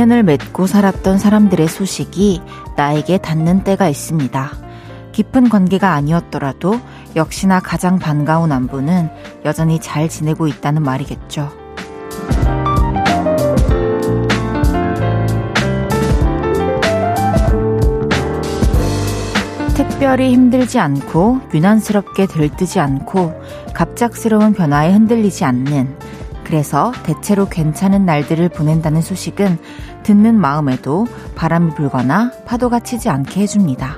인연을 맺고 살았던 사람들의 소식이 나에게 닿는 때가 있습니다. 깊은 관계가 아니었더라도 역시나 가장 반가운 안부는 여전히 잘 지내고 있다는 말이겠죠. 특별히 힘들지 않고 유난스럽게 들뜨지 않고 갑작스러운 변화에 흔들리지 않는 그래서 대체로 괜찮은 날들을 보낸다는 소식은 듣는 마음에도 바람이 불거나 파도가 치지 않게 해줍니다.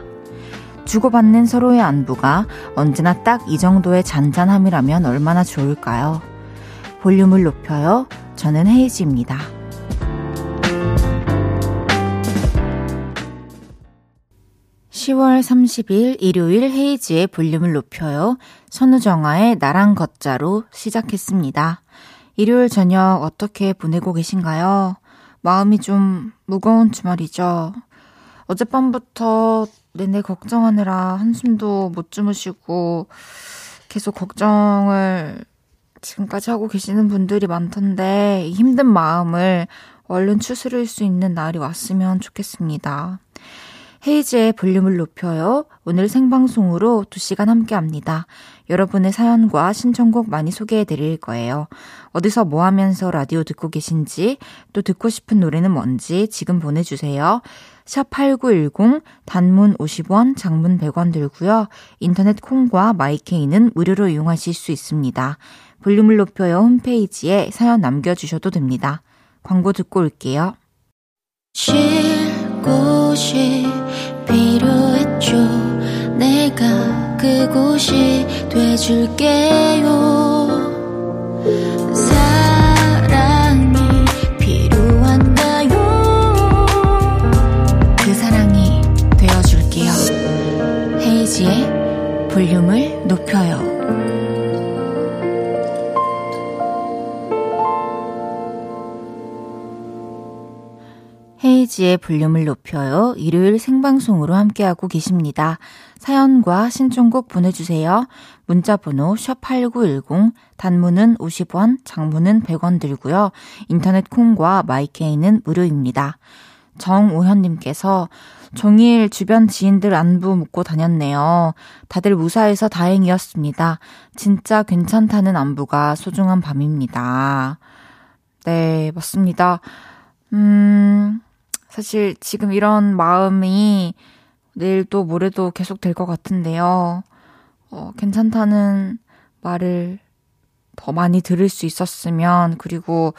주고받는 서로의 안부가 언제나 딱 이 정도의 잔잔함이라면 얼마나 좋을까요? 볼륨을 높여요. 저는 헤이지입니다. 10월 30일 일요일 헤이지의 볼륨을 높여요. 선우정아의 나랑 걷자로 시작했습니다. 일요일 저녁 어떻게 보내고 계신가요? 마음이 좀 무거운 주말이죠. 어젯밤부터 내내 걱정하느라 한숨도 못 주무시고 계속 걱정을 지금까지 하고 계시는 분들이 많던데 힘든 마음을 얼른 추스릴 수 있는 날이 왔으면 좋겠습니다. 헤이즈의 볼륨을 높여요. 오늘 생방송으로 2시간 함께 합니다. 여러분의 사연과 신청곡 많이 소개해 드릴 거예요. 어디서 뭐 하면서 라디오 듣고 계신지, 또 듣고 싶은 노래는 뭔지 지금 보내주세요. 샵8910 단문 50원, 장문 100원 들고요. 인터넷 콩과 마이케이는 무료로 이용하실 수 있습니다. 볼륨을 높여요 홈페이지에 사연 남겨주셔도 됩니다. 광고 듣고 올게요. 쉴 곳이 필요했죠. 내가 그곳이 돼줄게요. 헤이지의 볼륨을 높여요. 일요일 생방송으로 함께하고 계십니다. 사연과 신청곡 보내주세요. 문자번호 샵8910, 단문은 50원, 장문은 100원 들고요. 인터넷 콩과 마이케이는 무료입니다. 정우현님께서 종일 주변 지인들 안부 묻고 다녔네요. 다들 무사해서 다행이었습니다. 진짜 괜찮다는 안부가 소중한 밤입니다. 네, 맞습니다. 음, 사실 지금 이런 마음이 내일도 모레도 계속 될 것 같은데요. 어, 괜찮다는 말을 더 많이 들을 수 있었으면, 그리고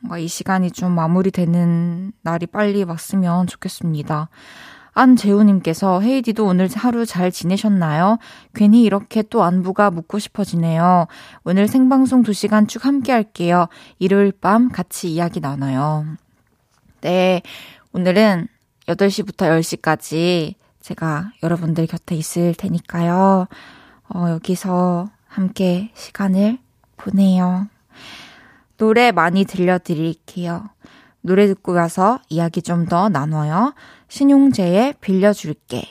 뭔가 이 시간이 좀 마무리되는 날이 빨리 왔으면 좋겠습니다. 안재우님께서 헤이디도 오늘 하루 잘 지내셨나요? 괜히 이렇게 또 안부가 묻고 싶어지네요. 오늘 생방송 2시간 쭉 함께 할게요. 일요일 밤 같이 이야기 나눠요. 네. 오늘은 8시부터 10시까지 제가 여러분들 곁에 있을 테니까요. 어, 여기서 함께 시간을 보내요. 노래 많이 들려드릴게요. 노래 듣고 와서 이야기 좀 더 나눠요. 신용재의 빌려줄게.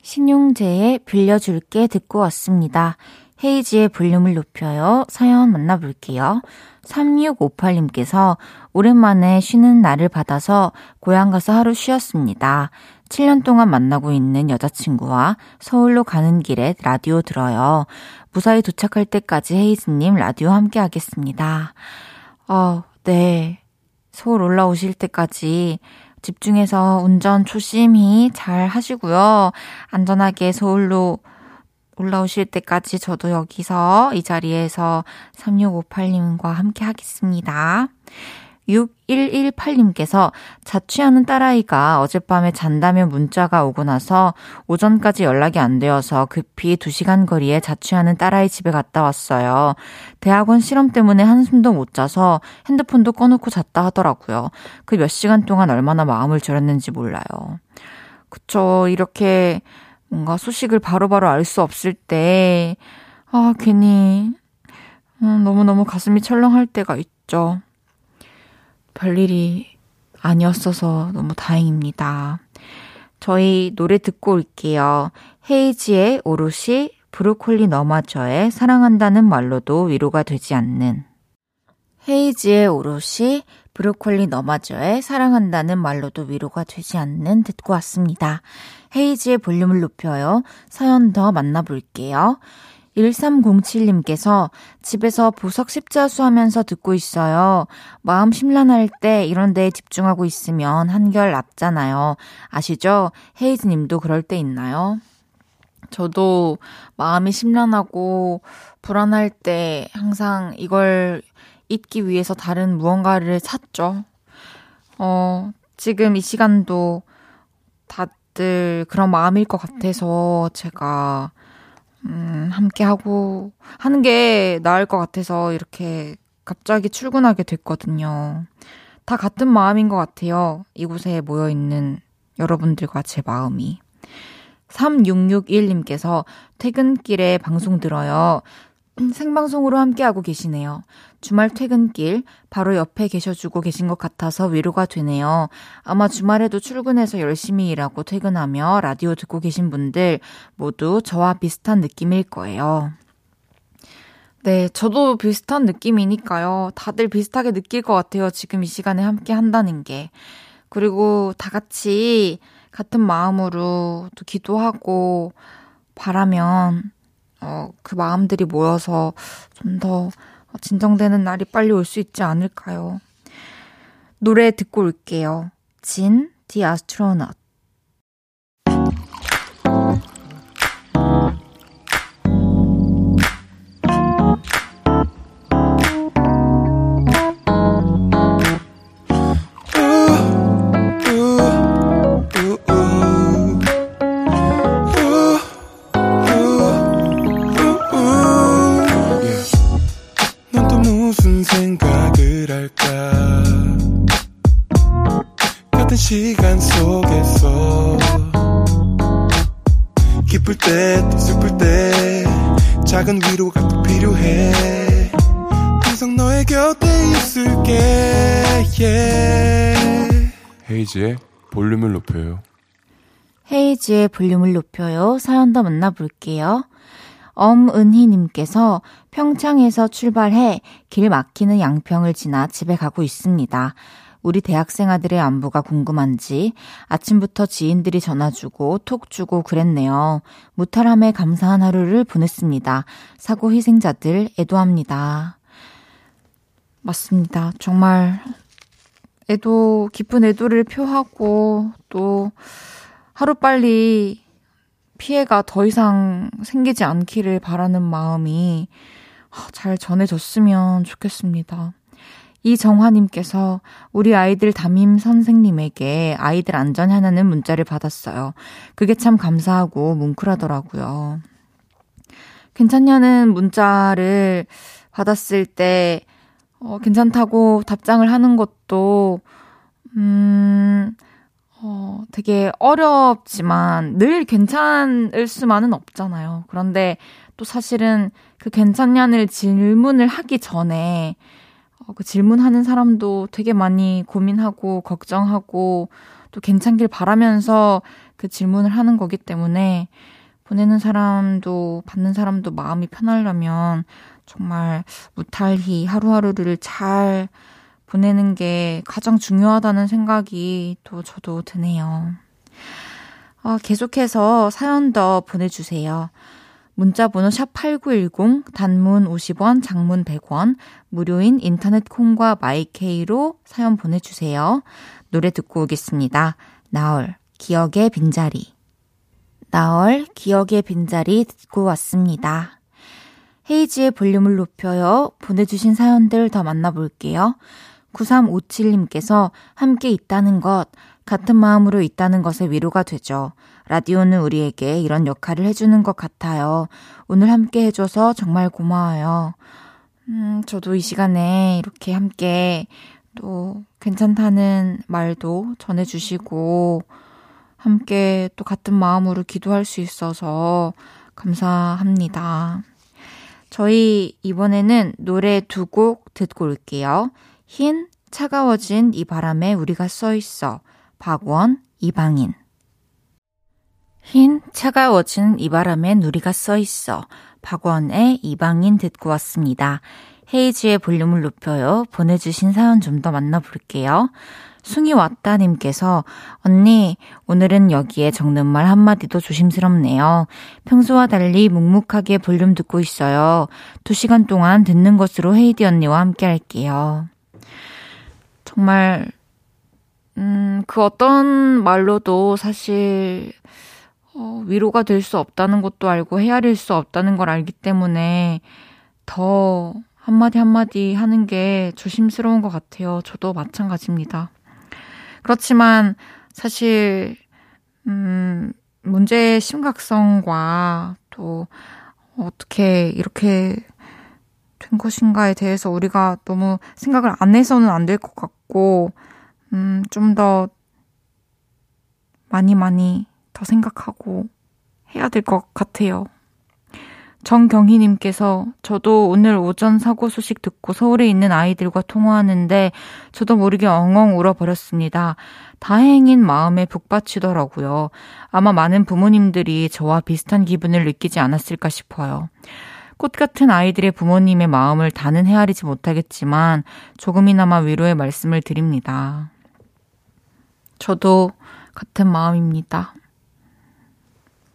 신용재의 빌려줄게 듣고 왔습니다. 헤이지의 볼륨을 높여요. 사연 만나볼게요. 3658님께서 오랜만에 쉬는 날을 받아서 고향 가서 하루 쉬었습니다. 7년 동안 만나고 있는 여자친구와 서울로 가는 길에 라디오 들어요. 무사히 도착할 때까지 헤이즈님 라디오 함께 하겠습니다. 어, 네. 서울 올라오실 때까지 집중해서 운전 조심히 잘 하시고요. 안전하게 서울로 올라오실 때까지 저도 여기서 이 자리에서 3658님과 함께 하겠습니다. 6118님께서 자취하는 딸아이가 어젯밤에 잔다며 문자가 오고 나서 오전까지 연락이 안 되어서 급히 2시간 거리에 자취하는 딸아이 집에 갔다 왔어요. 대학원 실험 때문에 한숨도 못 자서 핸드폰도 꺼놓고 잤다 하더라고요. 그 몇 시간 동안 얼마나 마음을 졸였는지 몰라요. 그쵸. 이렇게 뭔가 소식을 바로바로 알 수 없을 때, 아, 괜히, 음, 너무너무 가슴이 철렁할 때가 있죠. 별일이 아니었어서 너무 다행입니다. 저희 노래 듣고 올게요. 헤이지의 오롯이 브로콜리 너마저의 사랑한다는 말로도 위로가 되지 않는 헤이지의 오롯이 브로콜리 너마저의 사랑한다는 말로도 위로가 되지 않는 듣고 왔습니다. 헤이지의 볼륨을 높여요. 사연 더 만나볼게요. 1307님께서 집에서 보석 십자수 하면서 듣고 있어요. 마음 심란할 때 이런 데에 집중하고 있으면 한결 낫잖아요. 아시죠? 헤이즈 님도 그럴 때 있나요? 저도 마음이 심란하고 불안할 때 항상 이걸 잊기 위해서 다른 무언가를 찾죠. 어, 지금 이 시간도 다들 그런 마음일 것 같아서 제가 음, 함께 하고 하는 게 나을 것 같아서 이렇게 갑자기 출근하게 됐거든요. 다 같은 마음인 것 같아요. 이곳에 모여 있는 여러분들과 제 마음이. 3661님께서 퇴근길에 방송 들어요. 생방송으로 함께하고 계시네요. 주말 퇴근길 바로 옆에 계셔주고 계신 것 같아서 위로가 되네요. 아마 주말에도 출근해서 열심히 일하고 퇴근하며 라디오 듣고 계신 분들 모두 저와 비슷한 느낌일 거예요. 네, 저도 비슷한 느낌이니까요. 다들 비슷하게 느낄 것 같아요. 지금 이 시간에 함께 한다는 게. 그리고 다 같이 같은 마음으로 또 기도하고 바라면 어, 그 마음들이 모여서 좀 더 진정되는 날이 빨리 올 수 있지 않을까요? 노래 듣고 올게요. 진, The Astronaut. 헤이지의 볼륨을 높여요. 헤이지의 볼륨을 높여요. 사연 더 만나볼게요. 엄은희님께서 평창에서 출발해 길 막히는 양평을 지나 집에 가고 있습니다. 우리 대학생 아들의 안부가 궁금한지 아침부터 지인들이 전화주고 톡 주고 그랬네요. 무탈함에 감사한 하루를 보냈습니다. 사고 희생자들 애도합니다. 맞습니다. 정말 애도, 깊은 애도를 표하고 또 하루빨리 피해가 더 이상 생기지 않기를 바라는 마음이 잘 전해졌으면 좋겠습니다. 이정화님께서 우리 아이들 담임 선생님에게 아이들 안전 하나는 문자를 받았어요. 그게 참 감사하고 뭉클하더라고요. 괜찮냐는 문자를 받았을 때 어, 괜찮다고 답장을 하는 것도, 음, 어, 되게 어렵지만 늘 괜찮을 수만은 없잖아요. 그런데 또 사실은 그 괜찮냐는 질문을 하기 전에 어, 그 질문하는 사람도 되게 많이 고민하고 걱정하고 또 괜찮길 바라면서 그 질문을 하는 거기 때문에 보내는 사람도 받는 사람도 마음이 편하려면 정말 무탈히 하루하루를 잘 보내는 게 가장 중요하다는 생각이 또 저도 드네요. 어, 계속해서 사연 더 보내주세요. 문자 번호 샵8910, 단문 50원, 장문 100원, 무료인 인터넷 콩과 마이케이로 사연 보내 주세요. 노래 듣고 오겠습니다. 나얼, 기억의 빈자리. 나얼, 기억의 빈자리 듣고 왔습니다. 헤이지의 볼륨을 높여요. 보내주신 사연들 더 만나볼게요. 9357님께서 함께 있다는 것, 같은 마음으로 있다는 것에 위로가 되죠. 라디오는 우리에게 이런 역할을 해주는 것 같아요. 오늘 함께 해줘서 정말 고마워요. 음, 저도 이 시간에 이렇게 함께 또 괜찮다는 말도 전해주시고, 함께 또 같은 마음으로 기도할 수 있어서 감사합니다. 저희 이번에는 노래 두 곡 듣고 올게요. 흰 차가워진 이 바람에 우리가 써 있어. 박원 이방인. 흰 차가워진 이 바람에 우리가 써 있어. 박원의 이방인 듣고 왔습니다. 헤이지의 볼륨을 높여요. 보내주신 사연 좀 더 만나볼게요. 숭이 왔다님께서 언니 오늘은 여기에 적는 말 한마디도 조심스럽네요. 평소와 달리 묵묵하게 볼륨 듣고 있어요. 두 시간 동안 듣는 것으로 헤이디 언니와 함께 할게요. 정말 음, 그 어떤 말로도 사실 어, 위로가 될 수 없다는 것도 알고 헤아릴 수 없다는 걸 알기 때문에 더 한마디 한마디 하는 게 조심스러운 것 같아요. 저도 마찬가지입니다. 그렇지만 사실, 음, 문제의 심각성과 또 어떻게 이렇게 된 것인가에 대해서 우리가 너무 생각을 안 해서는 안 될 것 같고, 음, 좀 더 많이 많이 더 생각하고 해야 될 것 같아요. 정경희님께서 저도 오늘 오전 사고 소식 듣고 서울에 있는 아이들과 통화하는데 저도 모르게 엉엉 울어버렸습니다. 다행인 마음에 북받치더라고요. 아마 많은 부모님들이 저와 비슷한 기분을 느끼지 않았을까 싶어요. 꽃 같은 아이들의 부모님의 마음을 다는 헤아리지 못하겠지만 조금이나마 위로의 말씀을 드립니다. 저도 같은 마음입니다.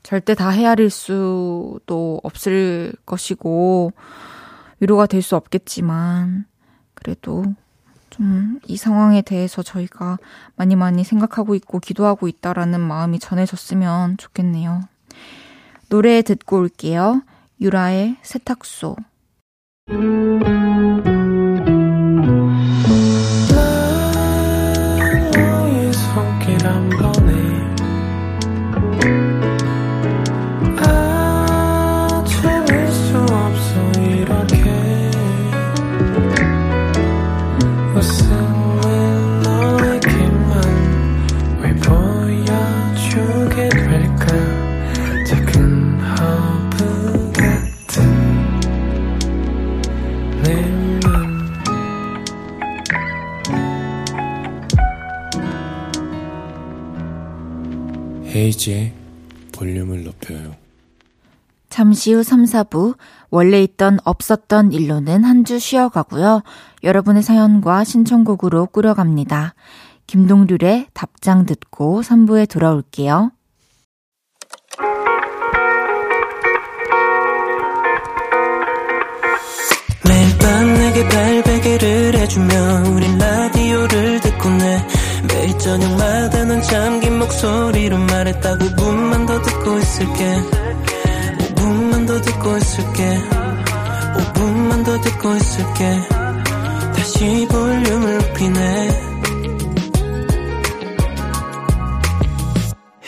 절대 다 헤아릴 수도 없을 것이고, 위로가 될 수 없겠지만, 그래도 좀 이 상황에 대해서 저희가 많이 많이 생각하고 있고 기도하고 있다라는 마음이 전해졌으면 좋겠네요. 노래 듣고 올게요. 유라의 세탁소. 잠시 후 3, 4부 원래 있던 없었던 일로는 한 주 쉬어가고요. 여러분의 사연과 신청곡으로 꾸려갑니다. 김동률의 답장 듣고 3부에 돌아올게요. 매일 밤 내게 발베개를 해주며 우린 라디오를 듣고 내 매일 저녁마다 넌 잠긴 목소리로 말했다 5분만 더 듣고 있을게 5분만 더 듣고 있을게. 5분만 더 듣고 있을게. 다시 볼륨을 높이네.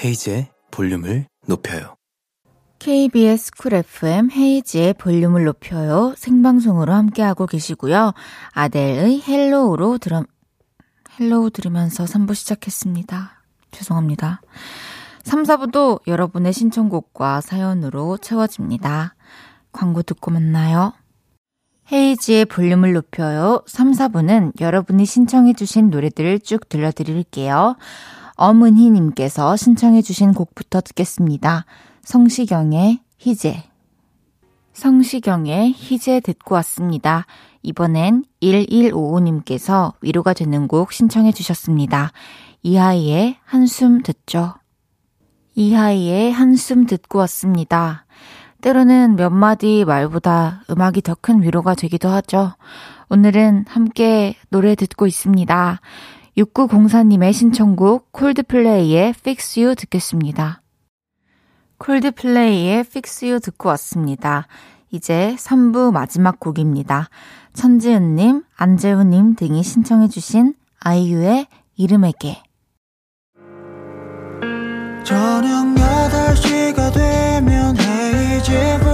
헤이즈의 볼륨을 높여요. KBS 쿨 FM 헤이지의 볼륨을 높여요. 생방송으로 함께하고 계시고요. 아델의 Hello로 들어 Hello 들으면서 3부 시작했습니다. 죄송합니다. 3, 4부도 여러분의 신청곡과 사연으로 채워집니다. 광고 듣고 만나요. 헤이지의 볼륨을 높여요. 3, 4부는 여러분이 신청해주신 노래들을 쭉 들려드릴게요. 어문희님께서 신청해주신 곡부터 듣겠습니다. 성시경의 희재. 성시경의 희재 듣고 왔습니다. 이번엔 1155님께서 위로가 되는 곡 신청해 주셨습니다. 이하이의 한숨 듣죠. 이하이의 한숨 듣고 왔습니다. 때로는 몇 마디 말보다 음악이 더 큰 위로가 되기도 하죠. 오늘은 함께 노래 듣고 있습니다. 6904님의 신청곡 콜드플레이의 Fix You 듣겠습니다. 콜드플레이의 Fix You 듣고 왔습니다. 이제 3부 마지막 곡입니다. 천지은님, 안재우님 등이 신청해주신 아이유의 이름에게. 저녁 8시가 되면 헤이즈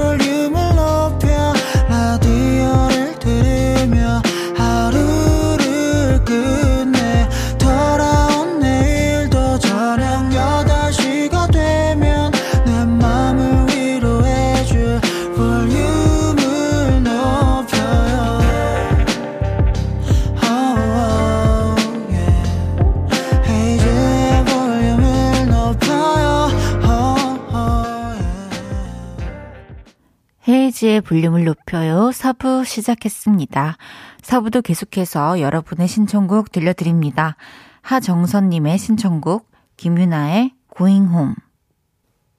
헤이지의 볼륨을 높여요. 사부 시작했습니다. 사부도 계속해서 여러분의 신청곡 들려드립니다. 하정선님의 신청곡, 김유나의 Home.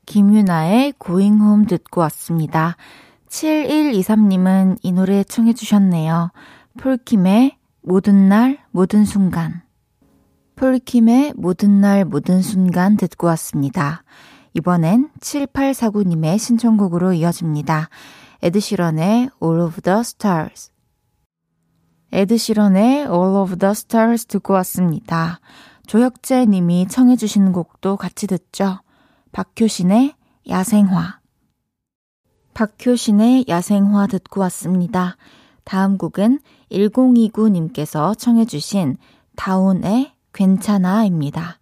김유나의 Home 듣고 왔습니다. 7123님은 이 노래 청해주셨네요. 폴킴의 모든 날, 모든 순간. 폴킴의 모든 날, 모든 순간 듣고 왔습니다. 이번엔 7849님의 신청곡으로 이어집니다. 에드시런의 All of the Stars. 에드시런의 All of the Stars 듣고 왔습니다. 조혁재 님이 청해주신 곡도 같이 듣죠. 박효신의 야생화. 박효신의 야생화 듣고 왔습니다. 다음 곡은 1029님께서 청해주신 다운의 괜찮아입니다.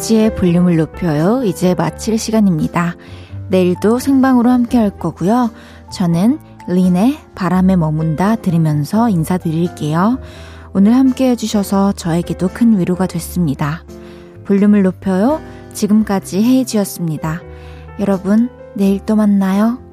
헤이지의 볼륨을 높여요. 이제 마칠 시간입니다. 내일도 생방으로 함께 할 거고요. 저는 린의 바람에 머문다 들으면서 인사드릴게요. 오늘 함께 해주셔서 저에게도 큰 위로가 됐습니다. 볼륨을 높여요. 지금까지 헤이지였습니다. 여러분, 내일 또 만나요.